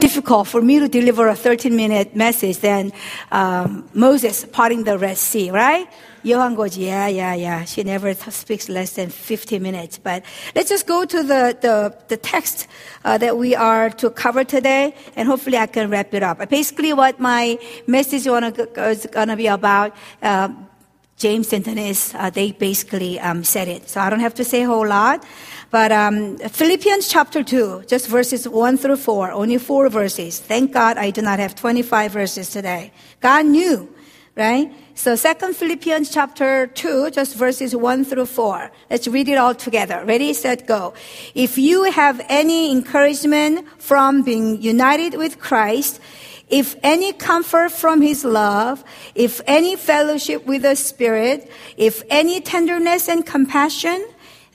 difficult for me to deliver a 13 minute message than um, Moses parting the Red Sea, right? Yohan goes, yeah, yeah, yeah. She never speaks less than 15 minutes. But let's just go to the, the, the text uh, that we are to cover today, and hopefully I can wrap it up. Basically, what my message is going to be about, uh, James and Denise, uh, they basically um, said it. So I don't have to say a whole lot. But um, Philippians chapter 2, just verses 1 through 4, only four verses. Thank God I do not have 25 verses today. God knew, right? So second Philippians chapter 2, just verses 1 through 4. Let's read it all together. Ready, set, go. If you have any encouragement from being united with Christ, if any comfort from his love, if any fellowship with the Spirit, if any tenderness and compassion,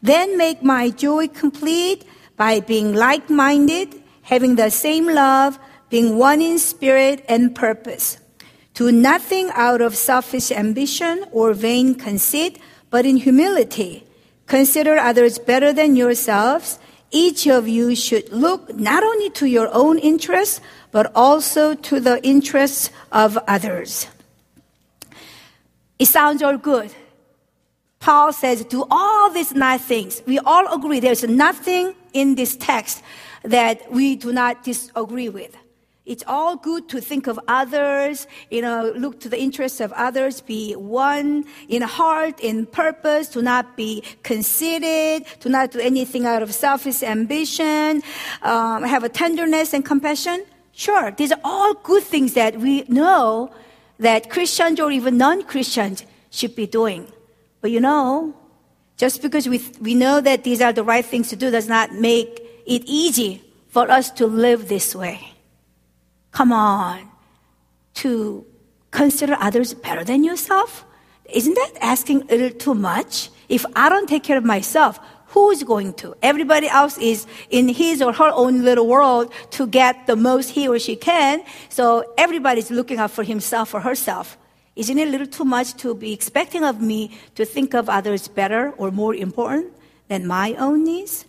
then make my joy complete by being like minded, having the same love, being one in spirit and purpose. Do nothing out of selfish ambition or vain conceit, but in humility. Consider others better than yourselves. Each of you should look not only to your own interests, but also to the interests of others. It sounds all good. Paul says, do all these nice things. We all agree there's nothing in this text that we do not disagree with. It's all good to think of others, you know, look to the interests of others, be one in heart, in purpose, to not be conceited, to not do anything out of selfish ambition, um, have a tenderness and compassion. Sure, these are all good things that we know that Christians or even non-Christians should be doing. But you know, just because we, we know that these are the right things to do does not make it easy for us to live this way. Come on. To consider others better than yourself? Isn't that asking a little too much? If I don't take care of myself, who's going to? Everybody else is in his or her own little world to get the most he or she can. So everybody's looking out for himself or herself. Isn't it a little too much to be expecting of me to think of others better or more important than my own needs?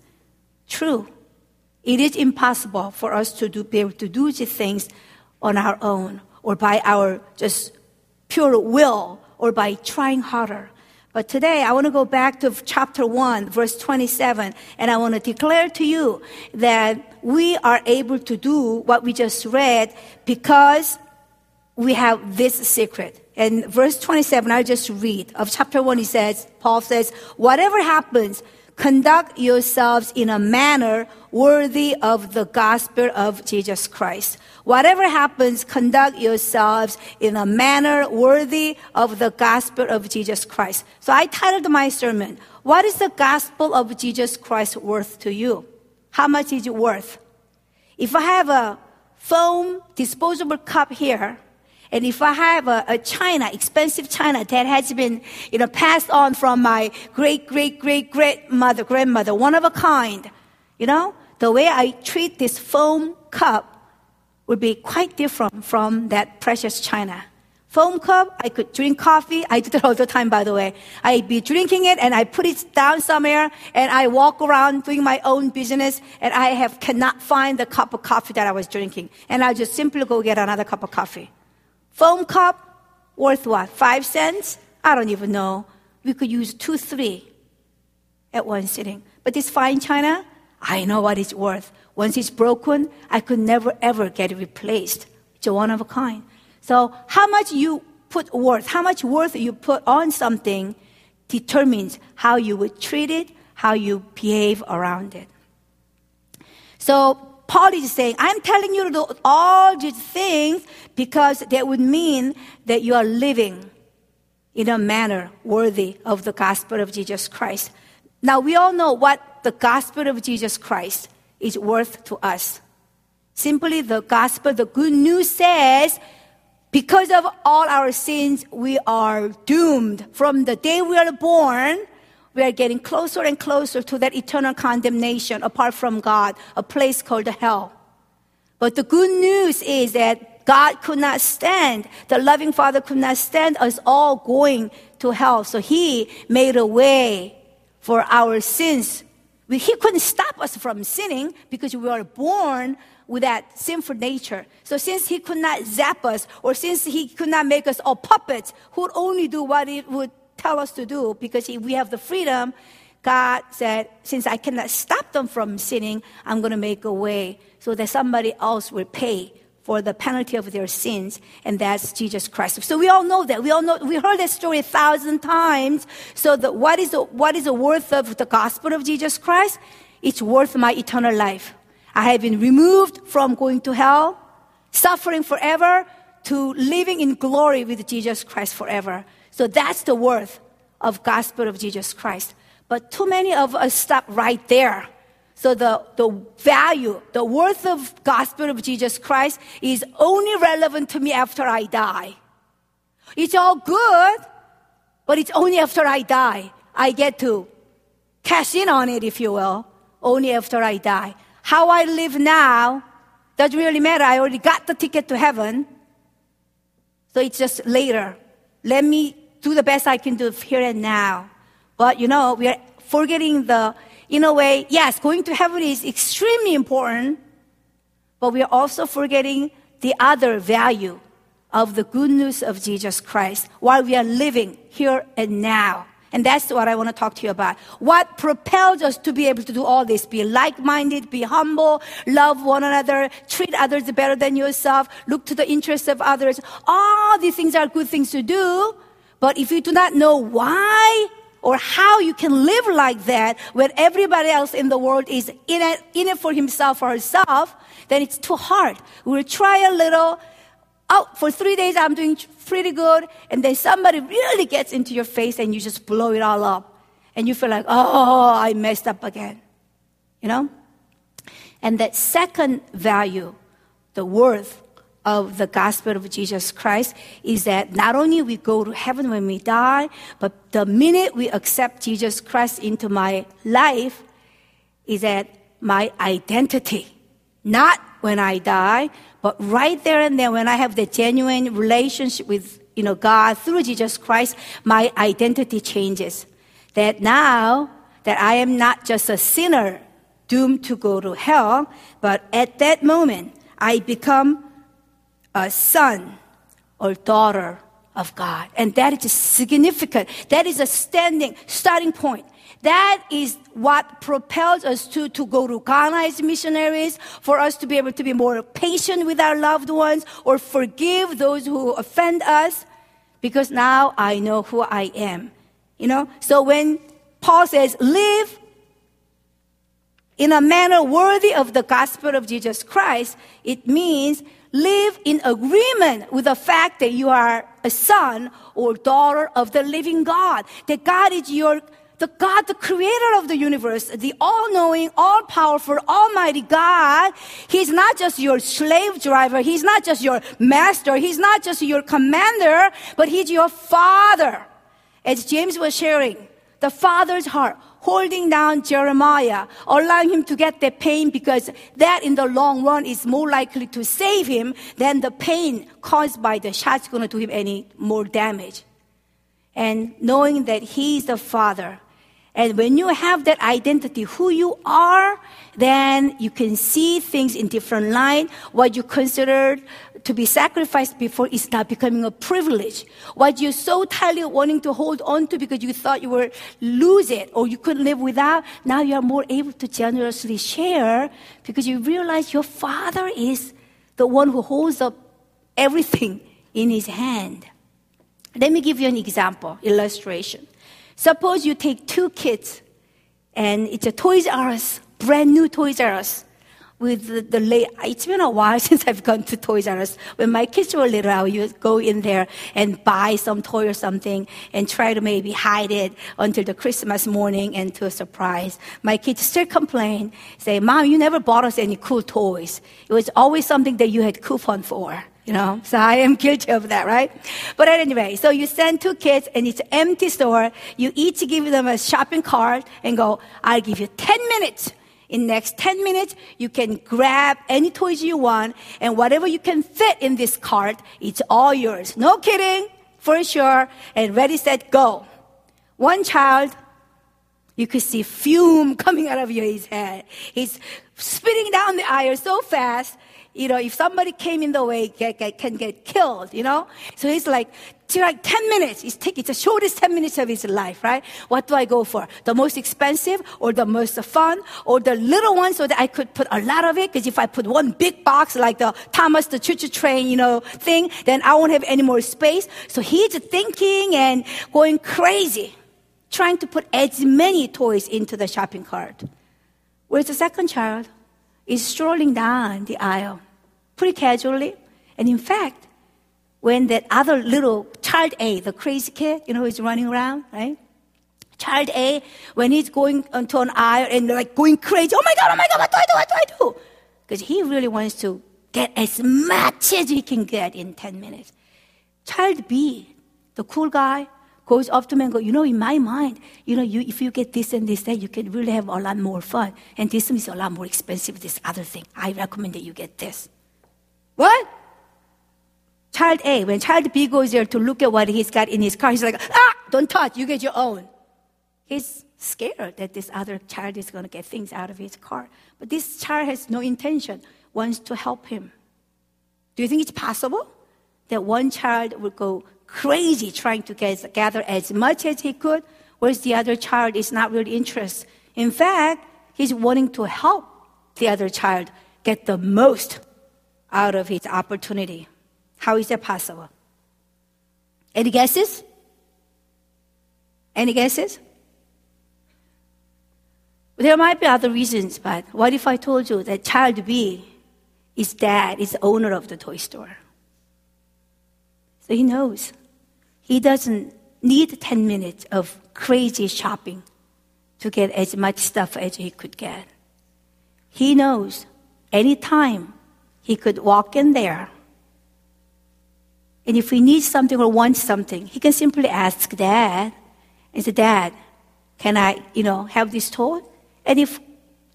True. It is impossible for us to do, be able to do these things on our own or by our just pure will or by trying harder. But today I want to go back to chapter 1, verse 27, and I want to declare to you that we are able to do what we just read because we have this secret. And verse 27, I'll just read of chapter 1, he says, Paul says, whatever happens, conduct yourselves in a manner worthy of the gospel of Jesus Christ. Whatever happens, conduct yourselves in a manner worthy of the gospel of Jesus Christ. So I titled my sermon, What is the gospel of Jesus Christ worth to you? How much is it worth? If I have a foam disposable cup here, and if I have a, a china, expensive china that has been, you know, passed on from my great, great, great, great mother, grandmother, one of a kind, you know, the way I treat this foam cup would be quite different from that precious china. Foam cup, I could drink coffee. I do that all the time, by the way. I'd be drinking it and I put it down somewhere and I walk around doing my own business and I have cannot find the cup of coffee that I was drinking. And I just simply go get another cup of coffee. Foam cup, worth what? Five cents? I don't even know. We could use two, three at one sitting. But this fine china, I know what it's worth. Once it's broken, I could never ever get it replaced. It's a one of a kind. So how much you put worth, how much worth you put on something determines how you would treat it, how you behave around it. So Paul is saying, I'm telling you to do all these things because that would mean that you are living in a manner worthy of the gospel of Jesus Christ. Now, we all know what the gospel of Jesus Christ is worth to us. Simply the gospel, the good news says, because of all our sins, we are doomed. From the day we are born, we are getting closer and closer to that eternal condemnation apart from God, a place called hell. But the good news is that God could not stand, the loving Father could not stand us all going to hell. So He made a way for our sins. He couldn't stop us from sinning because we were born with that sinful nature. So since he could not zap us, or since he could not make us all puppets who would only do what he would tell us to do because if we have the freedom, God said, since I cannot stop them from sinning, I'm going to make a way so that somebody else will pay for the penalty of their sins, and that's Jesus Christ. So we all know that. We all know, we heard that story a thousand times. So the, what is the, what is the worth of the gospel of Jesus Christ? It's worth my eternal life. I have been removed from going to hell, suffering forever, to living in glory with Jesus Christ forever. So that's the worth of gospel of Jesus Christ. But too many of us stop right there. So the, the value, the worth of gospel of Jesus Christ is only relevant to me after I die. It's all good, but it's only after I die. I get to cash in on it, if you will, only after I die. How I live now doesn't really matter. I already got the ticket to heaven. So it's just later. Let me do the best I can do here and now. But you know, we are forgetting the in a way, yes, going to heaven is extremely important, but we are also forgetting the other value of the good news of Jesus Christ while we are living here and now. And that's what I want to talk to you about. What propels us to be able to do all this? Be like-minded, be humble, love one another, treat others better than yourself, look to the interests of others. All these things are good things to do. But if you do not know why or how you can live like that when everybody else in the world is in it, in it for himself or herself, then it's too hard. We'll try a little. Oh, for three days I'm doing pretty good. And then somebody really gets into your face and you just blow it all up. And you feel like, oh, I messed up again. You know? And that second value, the worth, of the gospel of Jesus Christ is that not only we go to heaven when we die, but the minute we accept Jesus Christ into my life is that my identity, not when I die, but right there and then when I have the genuine relationship with you know God through Jesus Christ, my identity changes. That now that I am not just a sinner doomed to go to hell, but at that moment I become a son or daughter of God. And that is significant. That is a standing, starting point. That is what propels us to, to go to Ghana as missionaries, for us to be able to be more patient with our loved ones or forgive those who offend us, because now I know who I am. You know? So when Paul says, live in a manner worthy of the gospel of Jesus Christ, it means live in agreement with the fact that you are a son or daughter of the living God. That God is your the God, the creator of the universe, the all-knowing, all-powerful, almighty God. He's not just your slave driver. He's not just your master. He's not just your commander, but he's your father. As James was sharing, the father's heart holding down Jeremiah, allowing him to get the pain because that in the long run is more likely to save him than the pain caused by the shot's going to do him any more damage. And knowing that he's the father. And when you have that identity, who you are, then you can see things in different light. What you considered to be sacrificed before is not becoming a privilege. What you're so tightly wanting to hold on to because you thought you were lose it or you couldn't live without, now you are more able to generously share because you realize your father is the one who holds up everything in his hand. Let me give you an example, illustration. Suppose you take two kids and it's a Toys R Us, brand new Toys R Us with the, the late, it's been a while since I've gone to Toys R Us. When my kids were little, I would go in there and buy some toy or something and try to maybe hide it until the Christmas morning and to a surprise. My kids still complain, say, Mom, you never bought us any cool toys. It was always something that you had coupon for. You know, so I am guilty of that, right? But anyway, so you send two kids and it's empty store. You each give them a shopping cart and go, I'll give you 10 minutes in next 10 minutes, you can grab any toys you want and whatever you can fit in this cart, it's all yours. No kidding, for sure. And ready, set, go. One child You could see fume coming out of his head. He's spitting down the aisle so fast. You know, if somebody came in the way, get, get, can get killed, you know? So he's like, like 10 minutes. It's, take, it's the shortest 10 minutes of his life, right? What do I go for? The most expensive or the most fun or the little one so that I could put a lot of it? Because if I put one big box like the Thomas the choo-choo train, you know, thing, then I won't have any more space. So he's thinking and going crazy, trying to put as many toys into the shopping cart. Whereas the second child is strolling down the aisle pretty casually. And in fact, when that other little child A, the crazy kid, you know, is running around, right? Child A, when he's going onto an aisle and like going crazy, oh my God, oh my God, what do I do, what do I do? Because he really wants to get as much as he can get in 10 minutes. Child B, the cool guy, goes up to me and goes, you know, in my mind, you know, you, if you get this and this, then you can really have a lot more fun. And this is a lot more expensive, this other thing. I recommend that you get this. What? Child A, when child B goes there to look at what he's got in his car, he's like, ah, don't touch, you get your own. He's scared that this other child is going to get things out of his car. But this child has no intention, wants to help him. Do you think it's possible that one child would go crazy trying to get, gather as much as he could, whereas the other child is not really interested? In fact, he's wanting to help the other child get the most out of his opportunity. How is that possible? Any guesses? Any guesses? There might be other reasons, but what if I told you that child B is dad, is owner of the toy store? So he knows. He doesn't need 10 minutes of crazy shopping to get as much stuff as he could get. He knows anytime he could walk in there and if he needs something or wants something, he can simply ask dad and say, Dad, can I, you know, have this toy? And if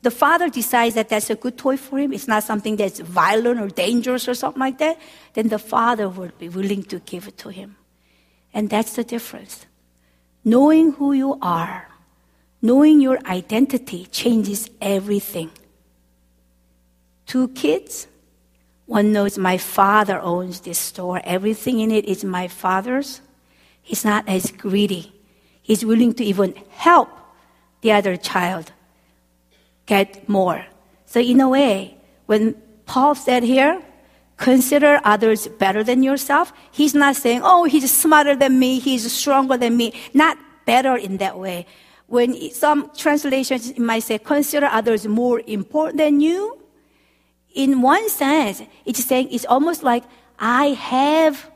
the father decides that that's a good toy for him, it's not something that's violent or dangerous or something like that, then the father would be willing to give it to him. And that's the difference. Knowing who you are, knowing your identity changes everything. Two kids, one knows my father owns this store. Everything in it is my father's. He's not as greedy. He's willing to even help the other child get more. So, in a way, when Paul said here, consider others better than yourself, he's not saying, oh, he's smarter than me, he's stronger than me. Not better in that way. When some translations might say, consider others more important than you, in one sense, it's saying it's almost like I have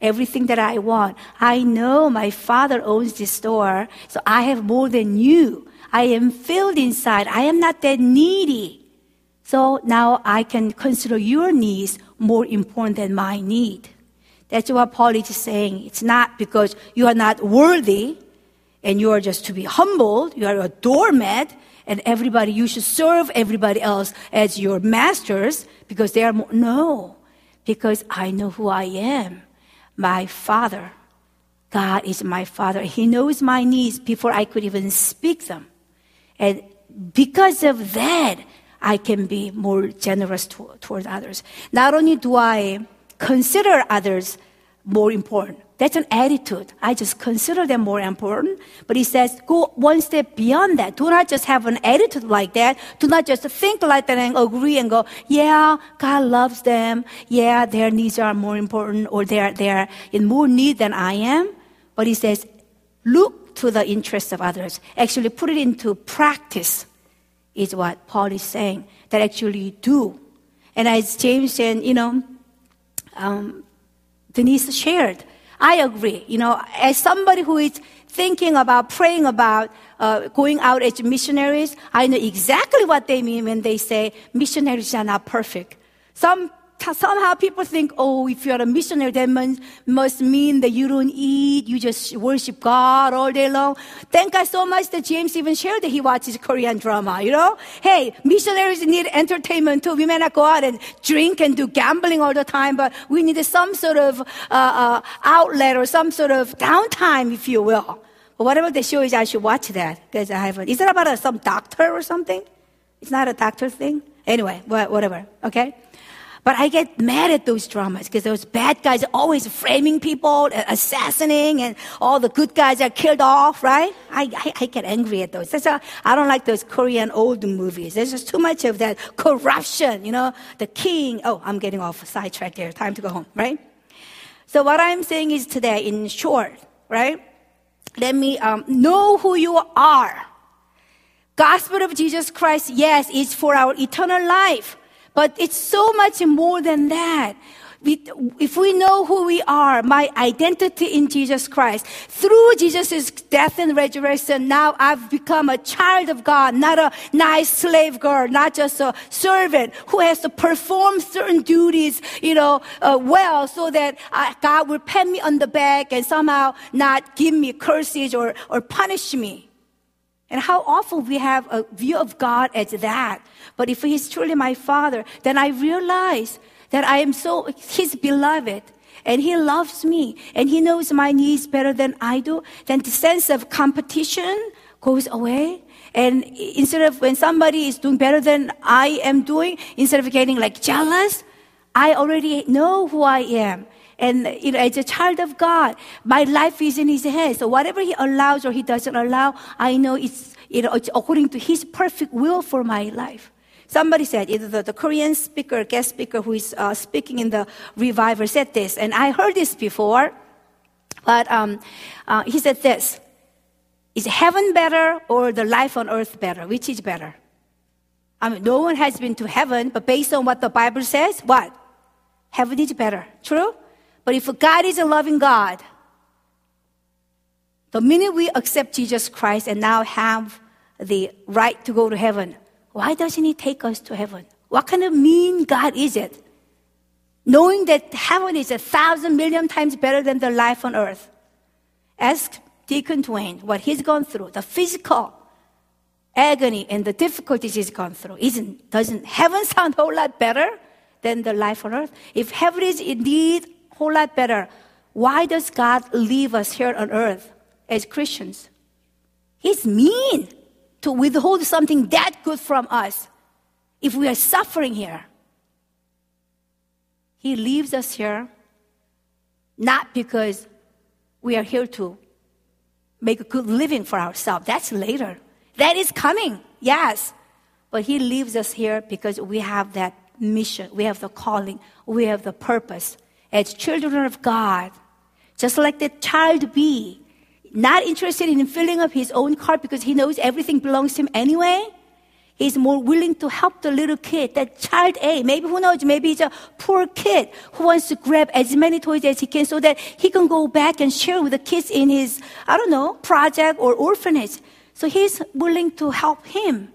everything that I want. I know my father owns this store, so I have more than you. I am filled inside. I am not that needy. So now I can consider your needs more important than my need. That's what Paul is saying. It's not because you are not worthy and you are just to be humbled, you are a doormat, and everybody, you should serve everybody else as your masters because they are more. No, because I know who I am. My Father, God is my Father. He knows my needs before I could even speak them. And because of that, I can be more generous to, toward others. Not only do I consider others more important, that's an attitude. I just consider them more important. But he says, go one step beyond that. Do not just have an attitude like that. Do not just think like that and agree and go, yeah, God loves them. Yeah, their needs are more important or they're, they're in more need than I am. But he says, look to the interests of others. Actually put it into practice is what Paul is saying. That actually do. And as James and, you know, um, Denise shared, I agree. You know, as somebody who is thinking about, praying about uh, going out as missionaries, I know exactly what they mean when they say missionaries are not perfect. Some somehow people think, oh, if you're a missionary, that must mean that you don't eat, you just worship God all day long. Thank God so much that James even shared that he watches Korean drama, you know? Hey, missionaries need entertainment too. We may not go out and drink and do gambling all the time, but we need some sort of uh, uh, outlet or some sort of downtime, if you will. But whatever the show is, I should watch that because I haven't. Is it about a, some doctor or something? It's not a doctor thing. Anyway, whatever. Okay. But I get mad at those dramas because those bad guys are always framing people, assassinating, and all the good guys are killed off, right? I, I, I get angry at those. That's I don't like those Korean old movies. There's just too much of that corruption, you know, the king. Oh, I'm getting off sidetrack here. Time to go home, right? So what I'm saying is today, in short, right? Let me um, know who you are. Gospel of Jesus Christ, yes, is for our eternal life. But it's so much more than that. We, if we know who we are, my identity in Jesus Christ, through Jesus' death and resurrection, now I've become a child of God, not a nice slave girl, not just a servant who has to perform certain duties, you know, uh, well, so that uh, God will pat me on the back and somehow not give me curses or, or punish me. And how often we have a view of God as that. But if He's truly my Father, then I realize that I am so His beloved. And He loves me. And He knows my needs better than I do. Then the sense of competition goes away. And instead of when somebody is doing better than I am doing, instead of getting like jealous, I already know who I am. And, you know, as a child of God, my life is in His hands. So whatever He allows or He doesn't allow, I know it's, you know, it's according to His perfect will for my life. Somebody said, either the, the Korean speaker, guest speaker who is uh, speaking in the revival said this, and I heard this before, but um, uh, he said this Is heaven better or the life on earth better? Which is better? I mean, no one has been to heaven, but based on what the Bible says, what? Heaven is better. True? But if God is a loving God, the minute we accept Jesus Christ and now have the right to go to heaven, why doesn't He take us to heaven? What kind of mean God is it? Knowing that heaven is a thousand million times better than the life on earth. Ask Deacon Dwayne what he's gone through, the physical agony and the difficulties he's gone through. Isn't, doesn't heaven sound a whole lot better than the life on earth? If heaven is indeed whole lot better. Why does God leave us here on earth as Christians? He's mean to withhold something that good from us if we are suffering here. He leaves us here not because we are here to make a good living for ourselves. That's later. That is coming, yes. But He leaves us here because we have that mission, we have the calling, we have the purpose as children of God, just like the child B, not interested in filling up his own cart because he knows everything belongs to him anyway. He's more willing to help the little kid, that child A. Maybe who knows, maybe he's a poor kid who wants to grab as many toys as he can so that he can go back and share with the kids in his, I don't know, project or orphanage. So he's willing to help him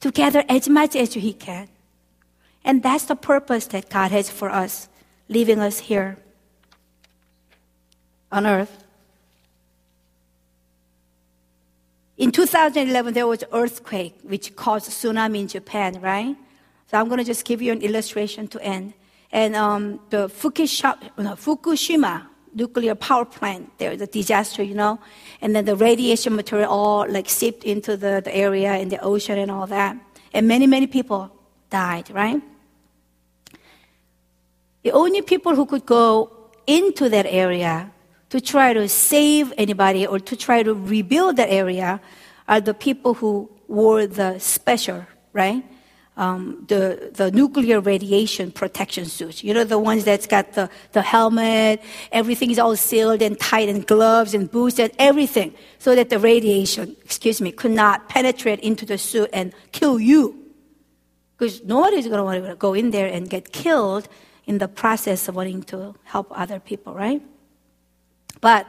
to gather as much as he can. And that's the purpose that God has for us leaving us here on earth. In 2011, there was earthquake which caused tsunami in Japan, right? So I'm going to just give you an illustration to end. And um, the Fukushima, Fukushima nuclear power plant, there was a disaster, you know, and then the radiation material all like seeped into the, the area in the ocean and all that. And many, many people died, right? The only people who could go into that area to try to save anybody or to try to rebuild that area are the people who wore the special, right? Um, the, the nuclear radiation protection suits. You know, the ones that's got the, the helmet, everything is all sealed and tight, and gloves and boots and everything, so that the radiation, excuse me, could not penetrate into the suit and kill you. Because nobody's going to want to go in there and get killed in the process of wanting to help other people, right? But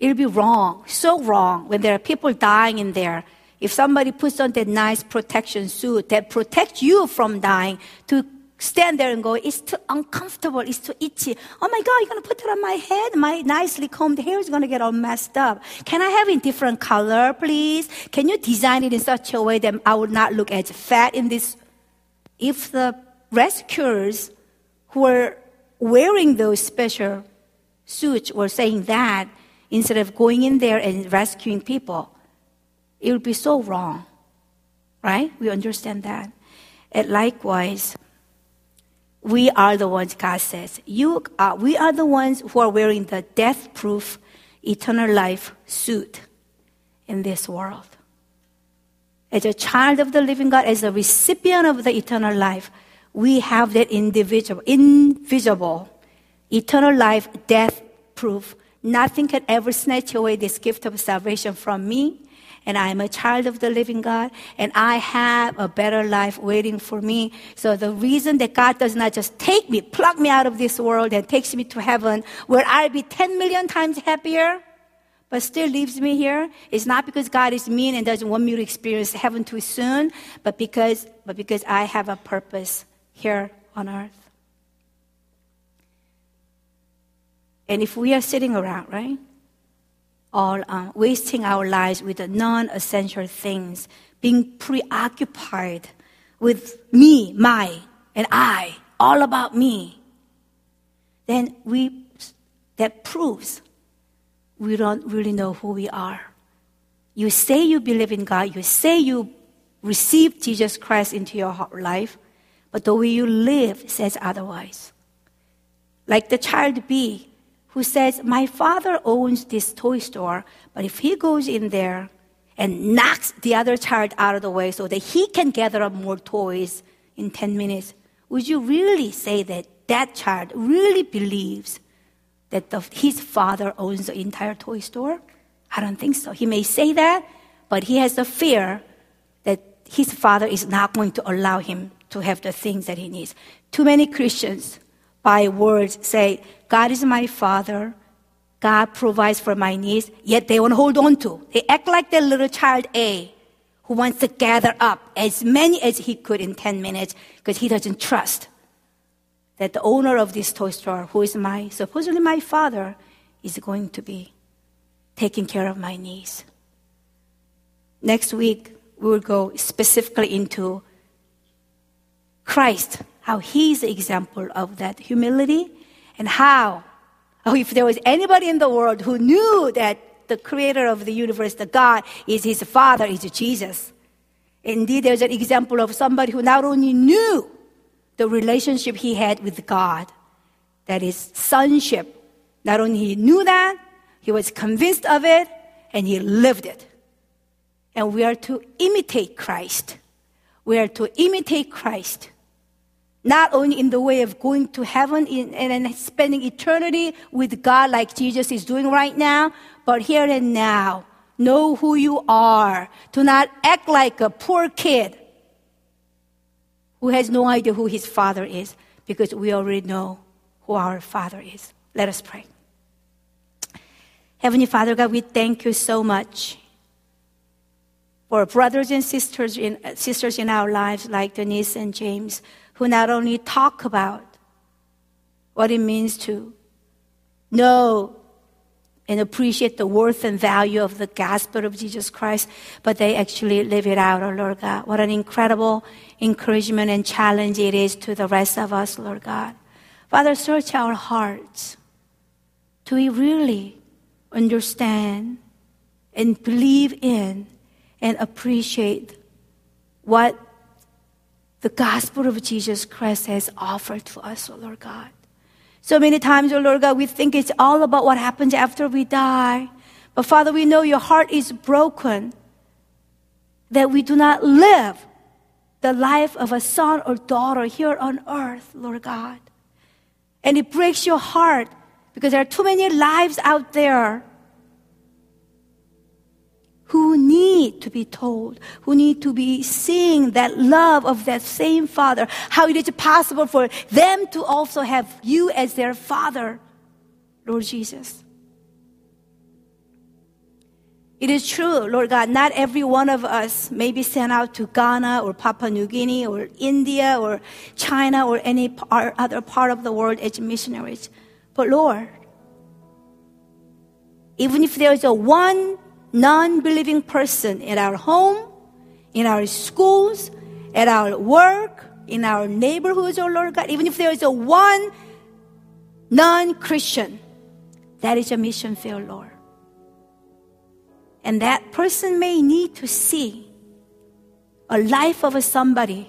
it'll be wrong, so wrong, when there are people dying in there. If somebody puts on that nice protection suit that protects you from dying, to stand there and go, it's too uncomfortable, it's too itchy. Oh my God, you're gonna put it on my head? My nicely combed hair is gonna get all messed up. Can I have it in different color, please? Can you design it in such a way that I would not look as fat in this? If the rescuers who were wearing those special suits were saying that, instead of going in there and rescuing people, it would be so wrong. Right? We understand that. And likewise, we are the ones, God says, you are, we are the ones who are wearing the death proof eternal life suit in this world. As a child of the living God, as a recipient of the eternal life, we have that individual, invisible, eternal life, death proof. Nothing can ever snatch away this gift of salvation from me and I am a child of the living God, and I have a better life waiting for me. So the reason that God does not just take me, pluck me out of this world and takes me to heaven, where I'll be 10 million times happier, but still leaves me here, is not because God is mean and doesn't want me to experience heaven too soon, but because, but because I have a purpose here on earth. And if we are sitting around, right? all uh, wasting our lives with non-essential things, being preoccupied with me, my, and I, all about me, then we that proves we don't really know who we are. You say you believe in God, you say you receive Jesus Christ into your life, but the way you live says otherwise. Like the child B, who says, My father owns this toy store, but if he goes in there and knocks the other child out of the way so that he can gather up more toys in 10 minutes, would you really say that that child really believes that the, his father owns the entire toy store? I don't think so. He may say that, but he has the fear that his father is not going to allow him to have the things that he needs. Too many Christians by words say, God is my father. God provides for my needs, yet they want to hold on to. They act like the little child A who wants to gather up as many as he could in 10 minutes because he doesn't trust that the owner of this toy store, who is my, supposedly my father, is going to be taking care of my needs. Next week, we will go specifically into Christ how he's the example of that humility and how, oh, if there was anybody in the world who knew that the creator of the universe, the God, is his father, is Jesus. Indeed, there's an example of somebody who not only knew the relationship he had with God, that is sonship. Not only he knew that, he was convinced of it, and he lived it. And we are to imitate Christ. We are to imitate Christ not only in the way of going to heaven and spending eternity with God like Jesus is doing right now, but here and now. Know who you are. Do not act like a poor kid who has no idea who his father is because we already know who our father is. Let us pray. Heavenly Father God, we thank you so much for brothers and sisters in, sisters in our lives like Denise and James who not only talk about what it means to know and appreciate the worth and value of the gospel of Jesus Christ, but they actually live it out, oh Lord God. What an incredible encouragement and challenge it is to the rest of us, Lord God. Father, search our hearts. Do we really understand and believe in and appreciate what the gospel of Jesus Christ has offered to us, oh Lord God. So many times, oh Lord God, we think it's all about what happens after we die. But Father, we know your heart is broken that we do not live the life of a son or daughter here on earth, Lord God. And it breaks your heart because there are too many lives out there who need to be told, who need to be seeing that love of that same Father, how it is possible for them to also have you as their Father, Lord Jesus. It is true, Lord God, not every one of us may be sent out to Ghana or Papua New Guinea or India or China or any other part of the world as missionaries. But Lord, even if there is a one non believing person in our home, in our schools, at our work, in our neighborhoods, oh Lord God, even if there is a one non Christian, that is a mission field, Lord. And that person may need to see a life of somebody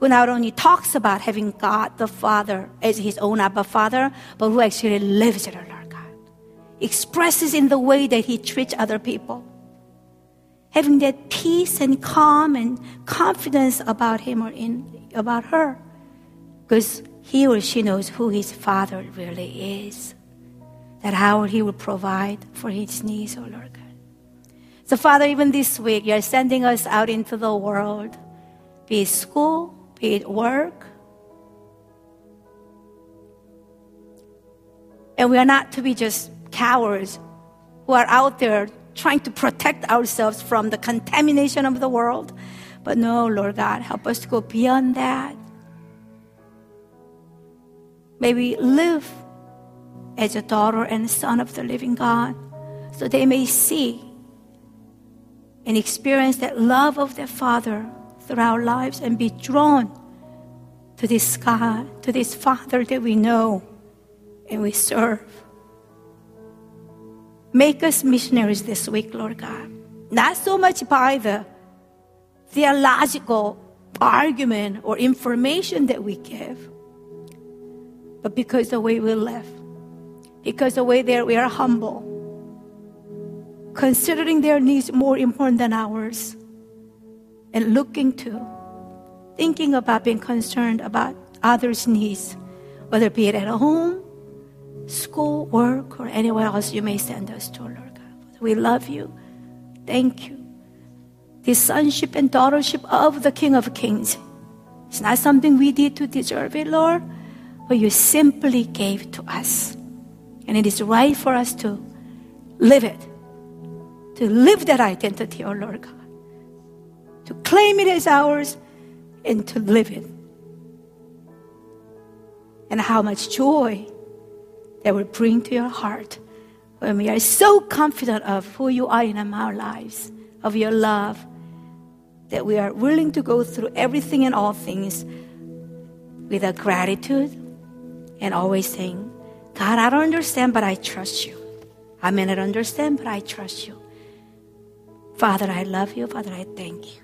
who not only talks about having God the Father as his own Abba Father, but who actually lives it, Lord God. Expresses in the way that he treats other people. Having that peace and calm and confidence about him or in about her. Because he or she knows who his father really is. That how he will provide for his needs, oh Lord God. So, Father, even this week, you're sending us out into the world, be it school, be it work. And we are not to be just cowards who are out there trying to protect ourselves from the contamination of the world. But no, Lord God, help us to go beyond that. May we live as a daughter and son of the living God so they may see and experience that love of their Father through our lives and be drawn to this God, to this Father that we know and we serve. Make us missionaries this week, Lord God. Not so much by the theological argument or information that we give, but because the way we live, because the way that we are humble, considering their needs more important than ours and looking to, thinking about being concerned about others' needs, whether it be it at home, school, work, or anywhere else you may send us to, Lord God. We love you. Thank you. The sonship and daughtership of the King of Kings. It's not something we did to deserve it, Lord, but you simply gave to us. And it is right for us to live it, to live that identity, oh Lord God to claim it as ours and to live it. And how much joy that will bring to your heart when we are so confident of who you are in our lives, of your love, that we are willing to go through everything and all things with a gratitude and always saying, God, I don't understand, but I trust you. I may not understand, but I trust you. Father, I love you. Father, I thank you.